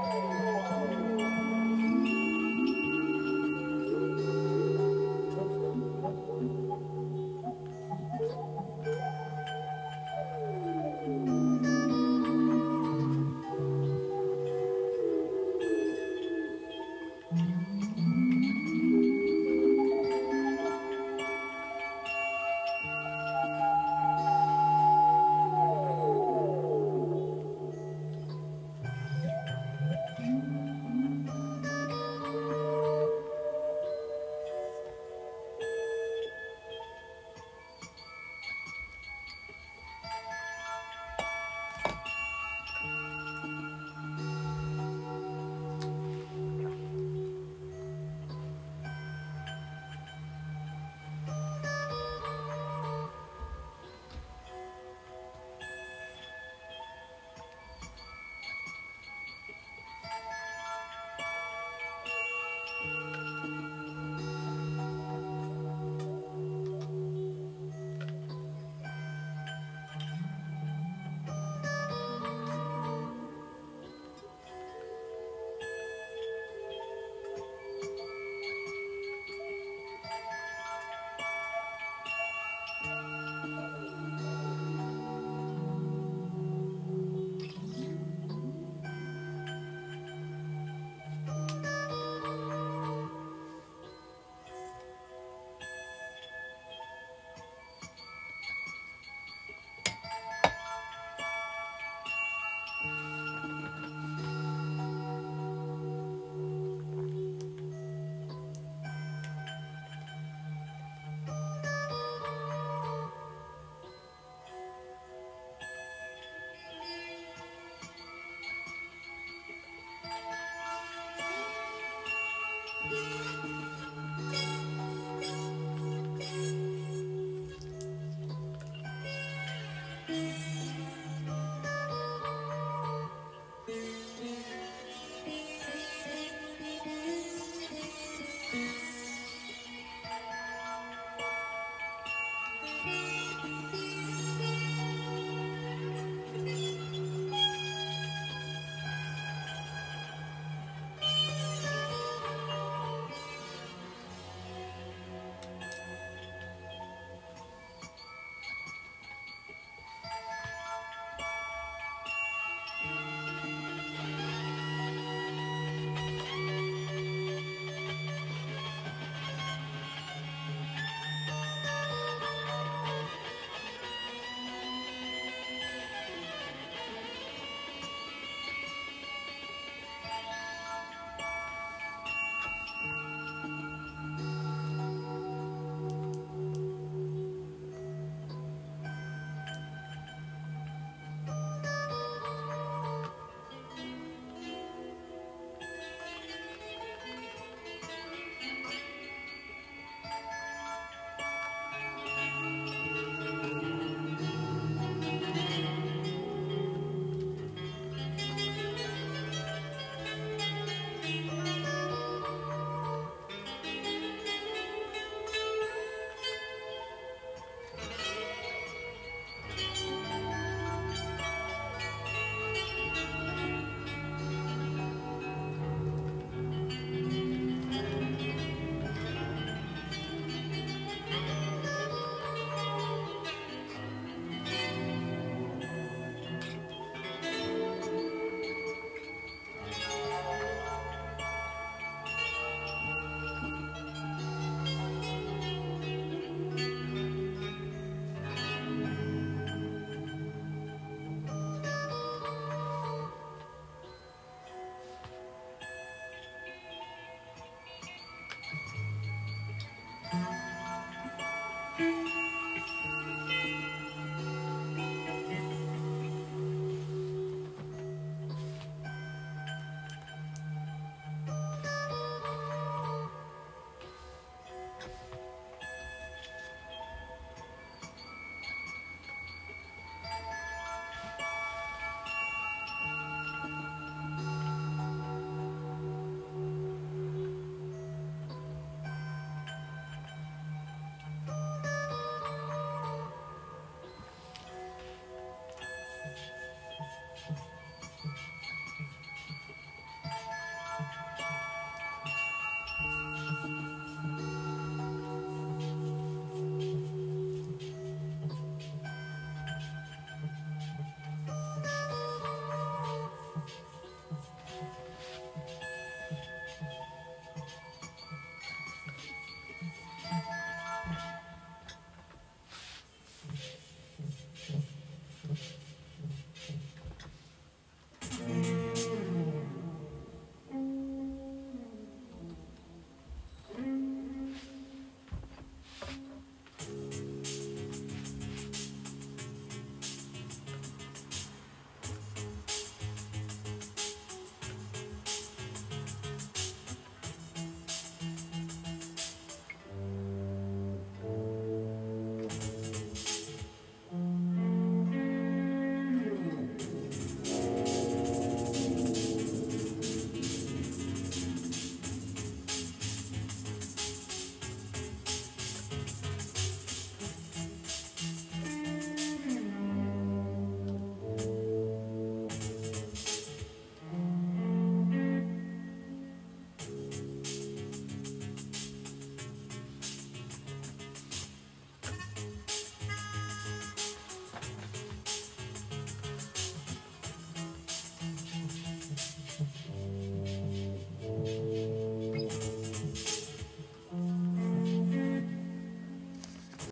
Música